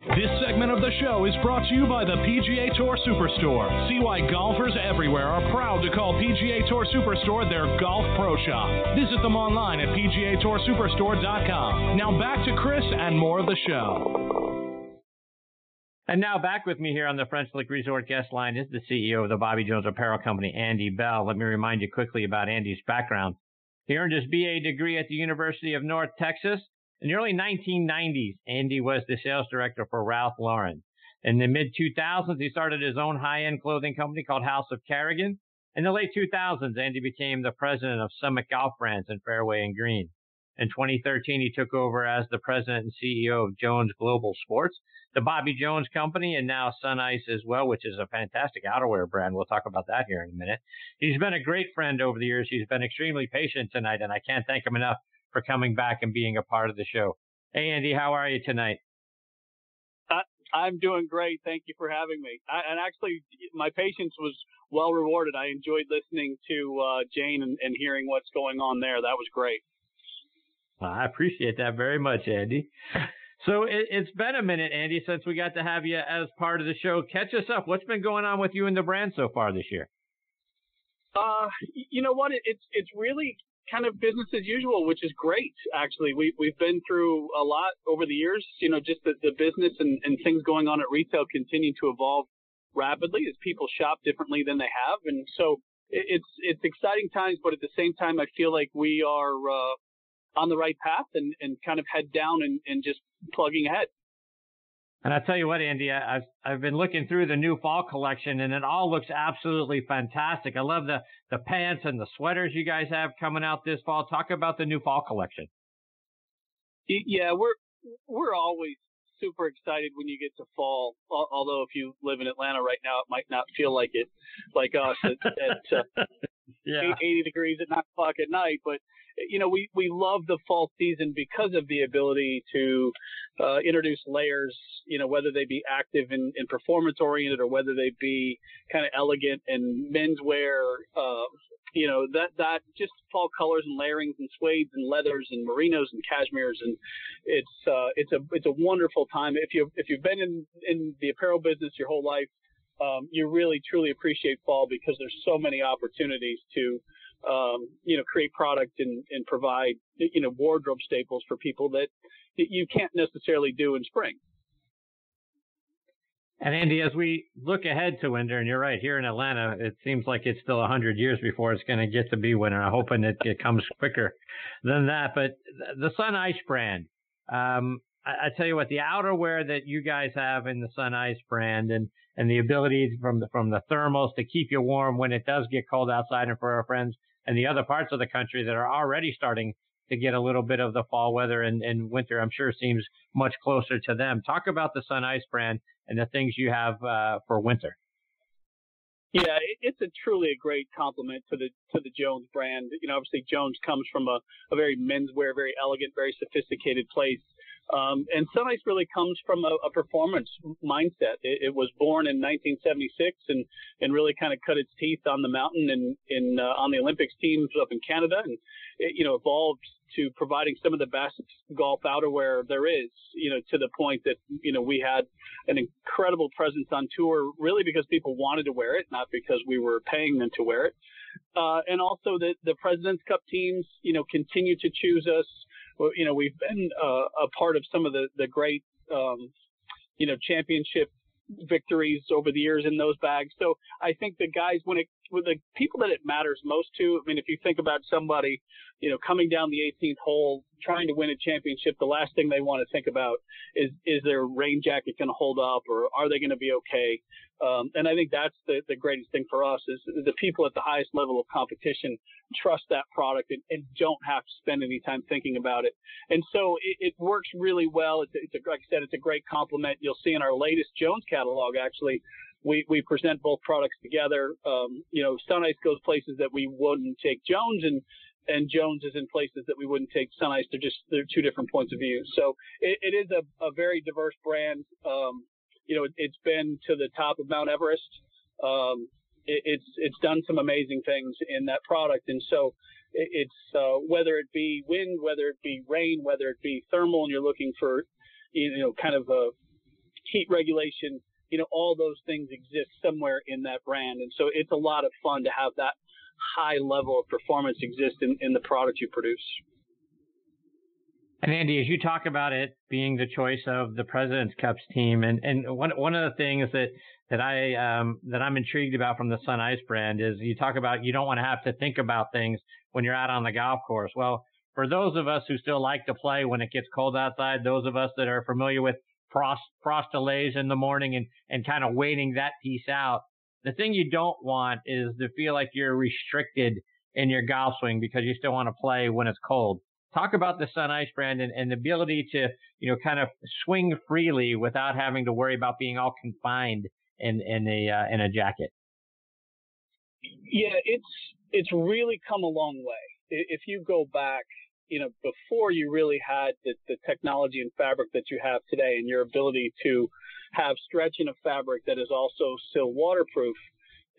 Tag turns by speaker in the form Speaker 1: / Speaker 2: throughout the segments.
Speaker 1: This segment of the show is brought to you by the PGA Tour Superstore. See why golfers everywhere are proud to call PGA Tour Superstore their golf pro shop. Visit them online at PGATourSuperstore.com. Now back to Chris and more of the show.
Speaker 2: And now back with me here on the French Lick Resort guest line is the CEO of the Bobby Jones Apparel Company, Andy Bell. Let me remind you quickly about Andy's background. He earned his BA degree at the University of North Texas in the early 1990s, Andy was the sales director for Ralph Lauren. In the mid 2000s, he started his own high end clothing company called House of Carrigan. In the late 2000s, Andy became the president of Summit Golf Brands in Fairway and Greene. In 2013, he took over as the president and CEO of Jones Global Sports, the Bobby Jones Company, and now Sunice as well, which is a fantastic outerwear brand. We'll talk about that here in a minute. He's been a great friend over the years. He's been extremely patient tonight, and I can't thank him enough for coming back and being a part of the show. Hey, Andy, how are you tonight?
Speaker 3: I'm doing great. Thank you for having me. I, and actually, my patience was well rewarded. I enjoyed listening to uh, Jane and, and, hearing what's going on there. That was great.
Speaker 2: I appreciate that very much, Andy. So it, it's been a minute, Andy, since we got to have you as part of the show. Catch us up. What's been going on with you and the brand so far this year?
Speaker 3: Uh, you know what? It, it's it's really kind of business as usual, which is great. Actually, we we've been through a lot over the years. You know, just the, the business and, and things going on at retail continue to evolve rapidly as people shop differently than they have, and so it's it's exciting times. But at the same time, I feel like we are uh, on the right path and, and kind of head down and, and just plugging ahead.
Speaker 2: And I tell you what, Andy, I, have I've been looking through the new fall collection, and it all looks absolutely fantastic. I love the the pants and the sweaters you guys have coming out this fall. Talk about the new fall collection.
Speaker 3: Yeah, we're we're always super excited when you get to fall. Although if you live in Atlanta right now, it might not feel like it, like us at, at uh, yeah. 80 degrees at nine o'clock at night. But you know, we, we love the fall season because of the ability to uh, introduce layers, you know, whether they be active and, and performance oriented or whether they be kind of elegant and menswear, uh, you know, that, that just fall colors and layerings and suedes and leathers and merinos and cashmeres. And it's, uh, it's a, it's a wonderful time. If you, if you've been in, in the apparel business your whole life, um, you really truly appreciate fall because there's so many opportunities to um, you know, create product and, and provide, you know, wardrobe staples for people that you can't necessarily do in spring.
Speaker 2: And Andy, as we look ahead to winter, and you're right, here in Atlanta, it seems like it's still 100 years before it's going to get to be winter. I'm hoping it, it comes quicker than that. But the Sunice brand, um, I, I, tell you what, the outerwear that you guys have in the Sunice brand, and and the ability from the from the thermals to keep you warm when it does get cold outside, and for our friends and the other parts of the country that are already starting to get a little bit of the fall weather and, and winter, I'm sure seems much closer to them. Talk about the Sunice brand and the things you have uh, for winter.
Speaker 3: Yeah, it's a truly a great compliment to the to the Jones brand. You know, obviously Jones comes from a, a very menswear, very elegant, very sophisticated place. Um, and Sunice really comes from a, a performance mindset. It, it, was born in 1976 and, and really kind of cut its teeth on the mountain and in uh, on the Olympics teams up in Canada, and it, you know evolved to providing some of the best golf outerwear there is. You know, to the point that you know we had an incredible presence on tour, really because people wanted to wear it, not because we were paying them to wear it. Uh, and also the the Presidents Cup teams, you know, continue to choose us you know, we've been uh, a part of some of the the great, um, you know, championship victories over the years in those bags. So I think the guys, when it with the people that it matters most to. I mean, if you think about somebody, you know, coming down the 18th hole, trying to win a championship, the last thing they want to think about is is their rain jacket going to hold up, or are they going to be okay? Um, and I think that's the, the greatest thing for us is the people at the highest level of competition trust that product and, and don't have to spend any time thinking about it. And so it, it works really well. It's, it's a, like I said, it's a great complement. You'll see in our latest Jones catalog, actually, we, we present both products together. Um, you know, Sunice goes places that we wouldn't take Jones and, and Jones is in places that we wouldn't take Sunice. They're just, they're two different points of view. So it, it is a, a very diverse brand. Um, you know, it, has been to the top of Mount Everest. Um, it, it's, it's done some amazing things in that product. And so it, it's, uh, whether it be wind, whether it be rain, whether it be thermal, and you're looking for, you know, kind of a heat regulation, you know, all those things exist somewhere in that brand. And so it's a lot of fun to have that high level of performance exist in, in the product you produce.
Speaker 2: And Andy, as you talk about it being the choice of the President's Cups team, and, and one one of the things that that I um, that I'm intrigued about from the Sunice brand is you talk about you don't want to have to think about things when you're out on the golf course. Well, for those of us who still like to play when it gets cold outside, those of us that are familiar with frost frost delays in the morning and and kind of waiting that piece out. The thing you don't want is to feel like you're restricted in your golf swing because you still want to play when it's cold. Talk about the Sunice brand and, and the ability to, you know, kind of swing freely without having to worry about being all confined in in a uh, in a jacket.
Speaker 3: Yeah, it's it's really come a long way. If you go back you know, before you really had the, the technology and fabric that you have today and your ability to have stretch in a fabric that is also still waterproof,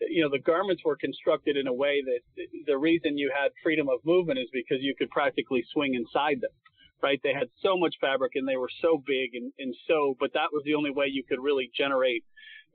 Speaker 3: you know, the garments were constructed in a way that the reason you had freedom of movement is because you could practically swing inside them, right? They had so much fabric and they were so big and, and so, but that was the only way you could really generate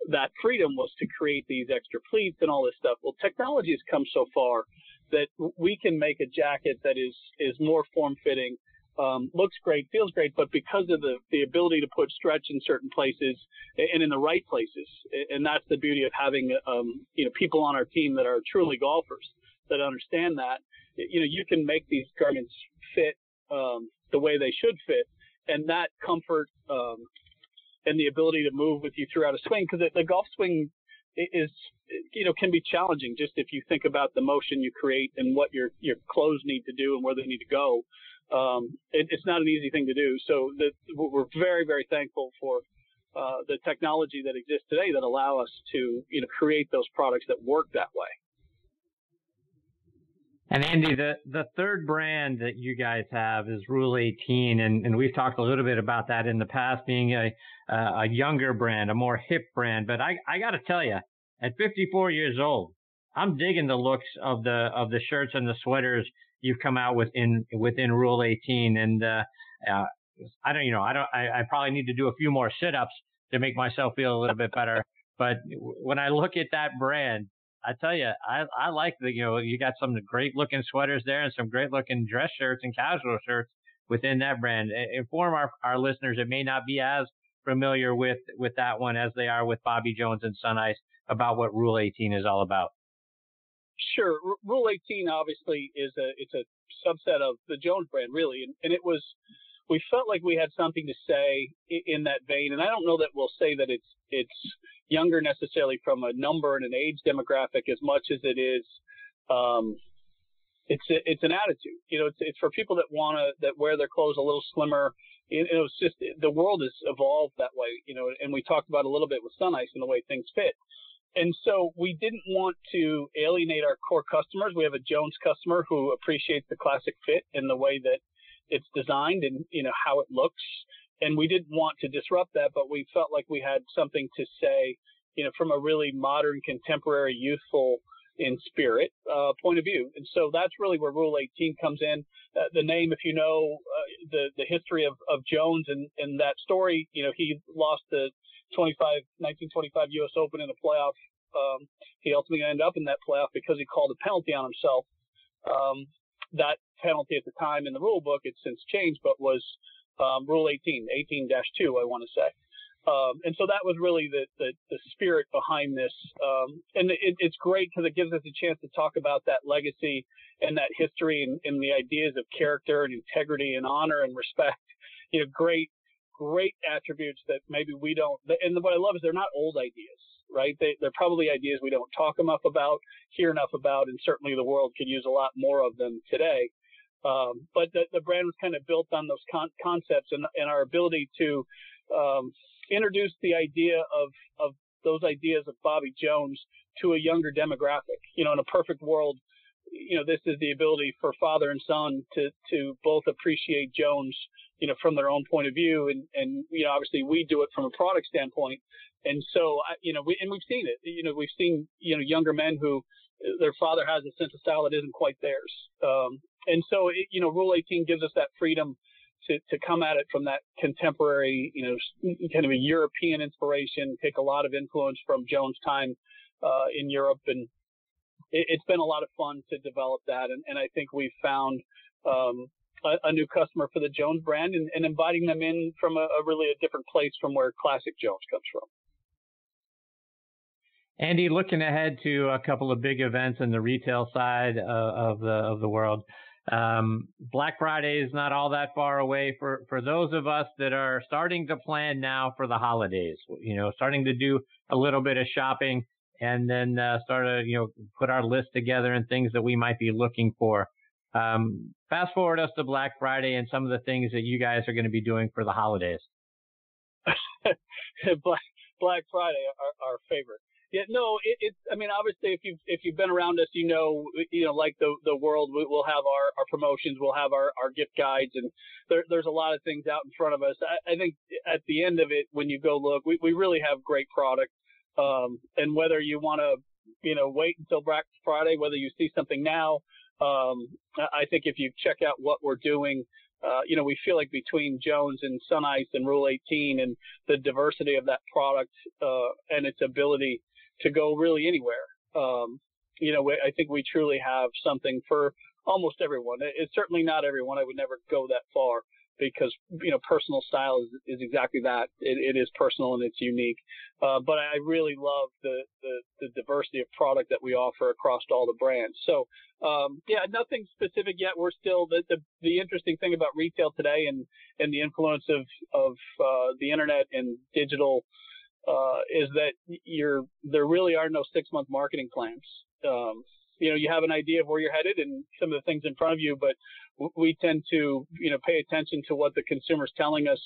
Speaker 3: that freedom was to create these extra pleats and all this stuff. Well, technology has come so far that we can make a jacket that is is more form fitting, um, looks great, feels great, but because of the the ability to put stretch in certain places and in the right places, and that's the beauty of having um, you know people on our team that are truly golfers that understand that. You know, you can make these garments fit um, the way they should fit, and that comfort um, and the ability to move with you throughout a swing because the golf swing is you know can be challenging just if you think about the motion you create and what your your clothes need to do and where they need to go. Um, it, it's not an easy thing to do. So we're very very thankful for uh, the technology that exists today that allow us to you know create those products that work that way
Speaker 2: and Andy, the, the third brand that you guys have is Rule 18, and, and we've talked a little bit about that in the past, being a uh, a younger brand, a more hip brand. But I I got to tell you, at 54 years old, I'm digging the looks of the of the shirts and the sweaters you've come out with in within Rule 18, and uh, uh, I don't you know I don't I, I probably need to do a few more sit-ups to make myself feel a little bit better. But when I look at that brand, I tell you, I, I like the, you know, you got some great looking sweaters there and some great looking dress shirts and casual shirts within that brand. Inform our, our listeners, that may not be as familiar with, with that one as they are with Bobby Jones and Sunice about what Rule 18 is all about.
Speaker 3: Sure. R- Rule 18 obviously is a, it's a subset of the Jones brand really. And, and it was, we felt like we had something to say in that vein. And I don't know that we'll say that it's, it's, younger necessarily from a number and an age demographic as much as it is um, it's a, it's an attitude. You know, it's it's for people that want to that wear their clothes a little slimmer. It, it was just the world has evolved that way. You know, and we talked about a little bit with Sunice and the way things fit. And so we didn't want to alienate our core customers. We have a Jones customer who appreciates the classic fit and the way that it's designed and you know how it looks and we didn't want to disrupt that, but we felt like we had something to say, you know, from a really modern, contemporary, youthful in spirit uh, point of view. And so that's really where Rule 18 comes in. Uh, the name, if you know uh, the the history of, of Jones and, and that story, you know, he lost the 25 1925 U.S. Open in the playoff. Um, he ultimately ended up in that playoff because he called a penalty on himself. Um, that penalty at the time in the rule book, it's since changed, but was um, Rule 18, 18-2, I want to say. Um, and so that was really the, the, the spirit behind this. Um, and it, it's great because it gives us a chance to talk about that legacy and that history and, and the ideas of character and integrity and honor and respect. You know, great, great attributes that maybe we don't. And what I love is they're not old ideas, right? They, they're probably ideas we don't talk enough about, hear enough about, and certainly the world could use a lot more of them today. Um, but the, the brand was kind of built on those con- concepts and, and our ability to um, introduce the idea of of those ideas of Bobby Jones to a younger demographic. You know, in a perfect world, you know, this is the ability for father and son to to both appreciate Jones, you know, from their own point of view, and and you know, obviously we do it from a product standpoint. And so, you know, we and we've seen it. You know, we've seen you know younger men who their father has a sense of style that isn't quite theirs. Um, and so, it, you know, Rule 18 gives us that freedom to, to come at it from that contemporary, you know, kind of a European inspiration, take a lot of influence from Jones' time uh, in Europe. And it, has been a lot of fun to develop that. And, and I think we've found um, a, a, new customer for the Jones brand and, and inviting them in from a, a, really a different place from where classic Jones comes from.
Speaker 2: Andy, looking ahead to a couple of big events in the retail side uh, of the of the world. Um, Black Friday is not all that far away for, for those of us that are starting to plan now for the holidays, you know, starting to do a little bit of shopping and then uh, start to, you know, put our list together and things that we might be looking for. Um, fast forward us to Black Friday and some of the things that you guys are going to be doing for the holidays.
Speaker 3: Black, Black Friday, our, our favorite. Yeah, no, it, it's. I mean, obviously, if you've if you've been around us, you know, you know, like the the world, we, will have our our promotions, we'll have our our gift guides, and there, there's a lot of things out in front of us. I, I think at the end of it, when you go look, we we really have great product. Um, and whether you want to, you know, wait until Black Friday, whether you see something now, um, I think if you check out what we're doing, uh, you know, we feel like between Jones and Sunice and Rule 18 and the diversity of that product uh, and its ability to go really anywhere. Um, you know, I think we truly have something for almost everyone. It's certainly not everyone. I would never go that far because you know personal style is, is exactly that. It, it is personal and it's unique. Uh, but I really love the, the, the diversity of product that we offer across all the brands. So um, yeah, nothing specific yet. We're still the, the the interesting thing about retail today and and the influence of of uh, the internet and digital uh, is that you're there really are no six month marketing plans. Um, you know, you have an idea of where you're headed and some of the things in front of you, but we tend to, you know, pay attention to what the consumer's telling us,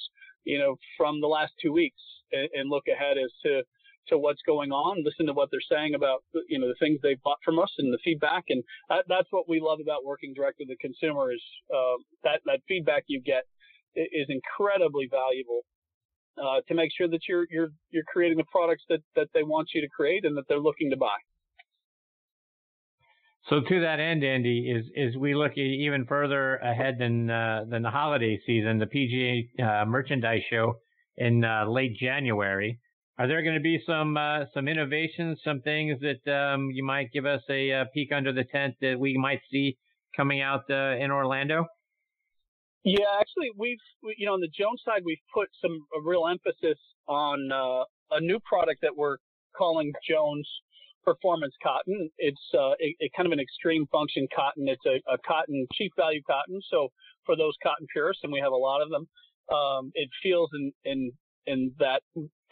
Speaker 3: you know, from the last two weeks and, and look ahead as to, to what's going on, listen to what they're saying about, you know, the things they bought from us and the feedback. And that, that's what we love about working directly with the consumer is, uh, that, that feedback you get is incredibly valuable uh, to make sure that you're you're you're creating the products that that they want you to create and that they're looking to buy.
Speaker 2: So to that end, Andy, is is we look even further ahead than uh, than the holiday season, the PGA uh, merchandise show in uh, late January. Are there going to be some uh, some innovations, some things that um, you might give us a, a, uh, peek under the tent that we might see coming out uh, in Orlando?
Speaker 3: Yeah, actually, we've we, you know on the Jones side, we've put some real emphasis on uh, a new product that we're calling Jones Performance Cotton. It's uh, a kind of an extreme function cotton. It's a, a, cotton chief value cotton. So for those cotton purists, and we have a lot of them, um, it feels in in in that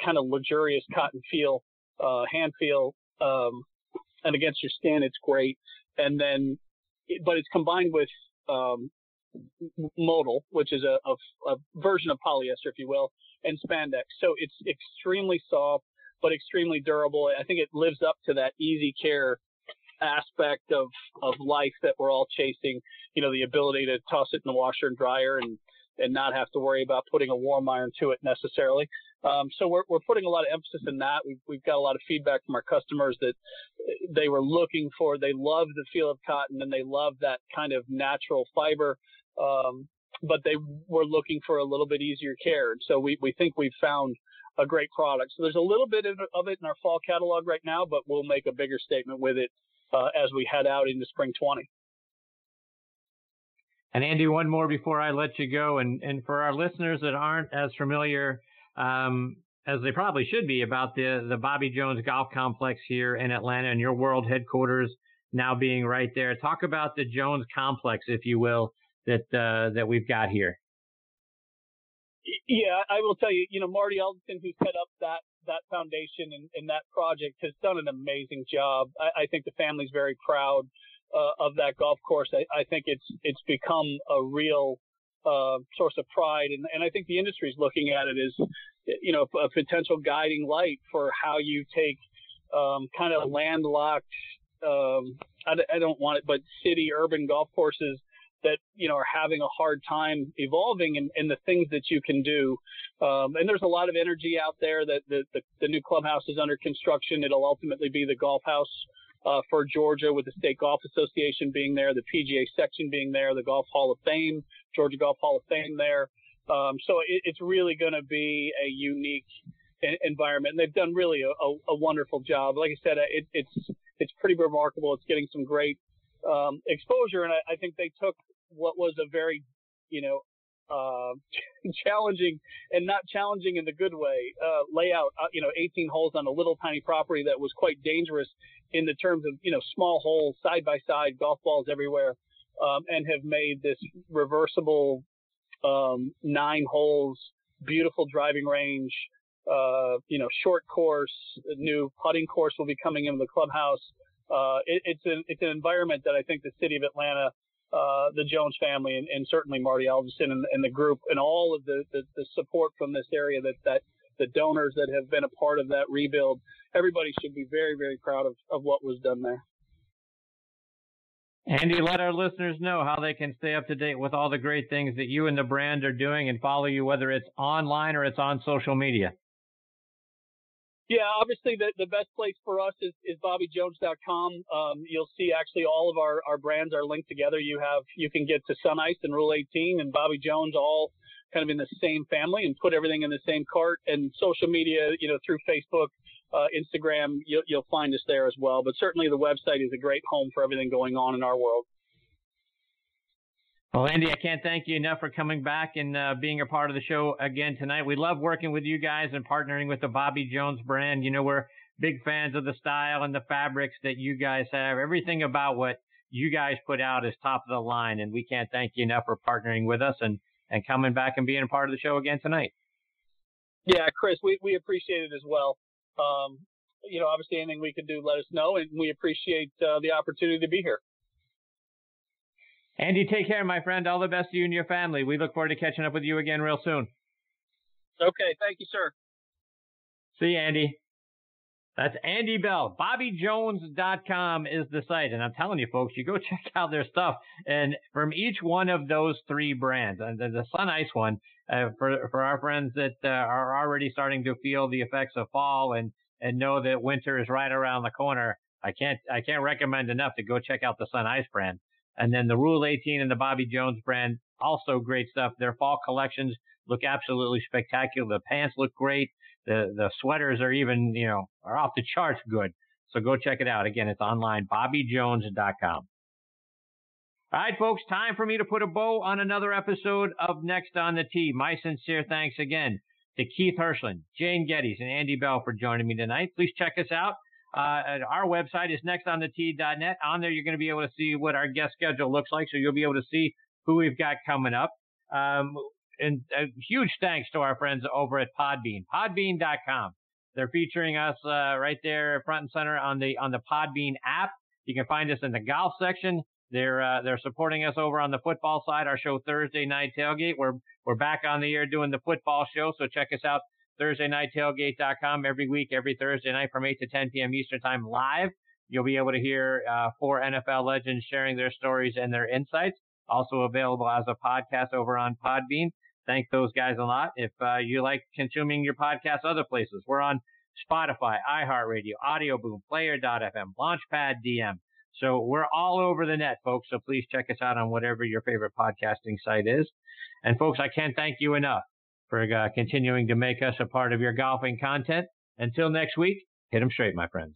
Speaker 3: kind of luxurious cotton feel, uh, hand feel, um, and against your skin, it's great. And then, but it's combined with um, modal, which is a, a, a, version of polyester, if you will, and spandex. So it's extremely soft, but extremely durable. I think it lives up to that easy care aspect of, of life that we're all chasing. You know, the ability to toss it in the washer and dryer and, and not have to worry about putting a warm iron to it necessarily. Um, so we're, we're putting a lot of emphasis in that. We've, we've got a lot of feedback from our customers that they were looking for. They love the feel of cotton and they love that kind of natural fiber um, but they were looking for a little bit easier care. So we, we think we've found a great product. So there's a little bit of, of it in our fall catalog right now, but we'll make a bigger statement with it uh, as we head out into spring 20.
Speaker 2: And Andy, one more before I let you go. And, and for our listeners that aren't as familiar, um, as they probably should be, about the the Bobby Jones Golf Complex here in Atlanta and your world headquarters now being right there. Talk about the Jones Complex, if you will, that uh, that we've got here.
Speaker 3: Yeah, I will tell you, you know, Marty Elgison, who set up that that foundation and, and that project, has done an amazing job. I, I think the family's very proud uh, of that golf course. I, I think it's it's become a real uh, source of pride, and, and I think the industry is looking at it as you know a potential guiding light for how you take um, kind of landlocked. Um, I, I don't want it, but city urban golf courses that you know are having a hard time evolving and, and the things that you can do. Um, and there's a lot of energy out there that the, the, the new clubhouse is under construction. It'll ultimately be the golf house uh, for Georgia, with the State Golf Association being there, the PGA section being there, the Golf Hall of Fame, Georgia Golf Hall of Fame there. Um, so it, it's really going to be a unique environment, and they've done really a, a, a wonderful job. Like I said, it, it's it's pretty remarkable. It's getting some great um, exposure, and I, I think they took what was a very, you know, uh, challenging and not challenging in the good way uh, layout. Uh, you know, 18 holes on a little tiny property that was quite dangerous in the terms of you know small holes, side by side, golf balls everywhere, um, and have made this reversible um, nine holes, beautiful driving range. Uh, you know, short course, new putting course will be coming in the clubhouse. Uh, it, it's an it's an environment that I think the city of Atlanta uh, the Jones family and, and certainly Marty Elgison and, and, the group and all of the, the, the, support from this area that, that the donors that have been a part of that rebuild, everybody should be very, very proud of, of what was done there.
Speaker 2: Andy, let our listeners know how they can stay up to date with all the great things that you and the brand are doing and follow you, whether it's online or it's on social media.
Speaker 3: Yeah, obviously the, the best place for us is, is BobbyJones.com. Um, you'll see actually all of our, our brands are linked together. You have you can get to Sunice and Rule 18 and Bobby Jones all kind of in the same family and put everything in the same cart. And social media, you know, through Facebook, uh, Instagram, you'll, you'll find us there as well. But certainly the website is a great home for everything going on in our world.
Speaker 2: Well, Andy, I can't thank you enough for coming back and uh, being a part of the show again tonight. We love working with you guys and partnering with the Bobby Jones brand. You know, we're big fans of the style and the fabrics that you guys have. Everything about what you guys put out is top of the line, and we can't thank you enough for partnering with us and, and coming back and being a part of the show again tonight.
Speaker 3: Yeah, Chris, we, we appreciate it as well. Um, you know, obviously anything we can do, let us know, and we appreciate uh, the opportunity to be here.
Speaker 2: Andy, take care, my friend. All the best to you and your family. We look forward to catching up with you again real soon.
Speaker 3: Okay. Thank you, sir.
Speaker 2: See you, Andy. That's Andy Bell. BobbyJones.com is the site. And I'm telling you, folks, you go check out their stuff. And from each one of those three brands, and the, Sunice one, uh, for, for our friends that uh, are already starting to feel the effects of fall and, and know that winter is right around the corner, I can't, I can't recommend enough to go check out the Sunice brand. And then the Rule 18 and the Bobby Jones brand, also great stuff. Their fall collections look absolutely spectacular. The pants look great. The the sweaters are even, you know, are off the charts good. So go check it out. Again, it's online, bobbyjones.com. All right, folks, time for me to put a bow on another episode of Next on the Tee. My sincere thanks again to Keith Hirshland, Jane Geddes, and Andy Bell for joining me tonight. Please check us out uh, our website is nextonthetee.net. On the t.net on there, you're going to be able to see what our guest schedule looks like, so you'll be able to see who we've got coming up. Um, and a huge thanks to our friends over at Podbean, Podbean.com. They're featuring us uh, right there front and center on the on the Podbean app. You can find us in the golf section. They're uh, they're supporting us over on the football side. Our show Thursday night tailgate. We're we're back on the air doing the football show, so check us out ThursdayNightTailgate.com every week, every Thursday night from 8 to 10 p.m. Eastern Time live. You'll be able to hear uh, four NFL legends sharing their stories and their insights. Also available as a podcast over on Podbean. Thank those guys a lot. If uh, you like consuming your podcast other places, we're on Spotify, iHeartRadio, Audioboom, Player.fm, Launchpad DM. So we're all over the net, folks. So please check us out on whatever your favorite podcasting site is. And folks, I can't thank you enough for uh, continuing to make us a part of your golfing content. Until next week, hit them straight, my friends.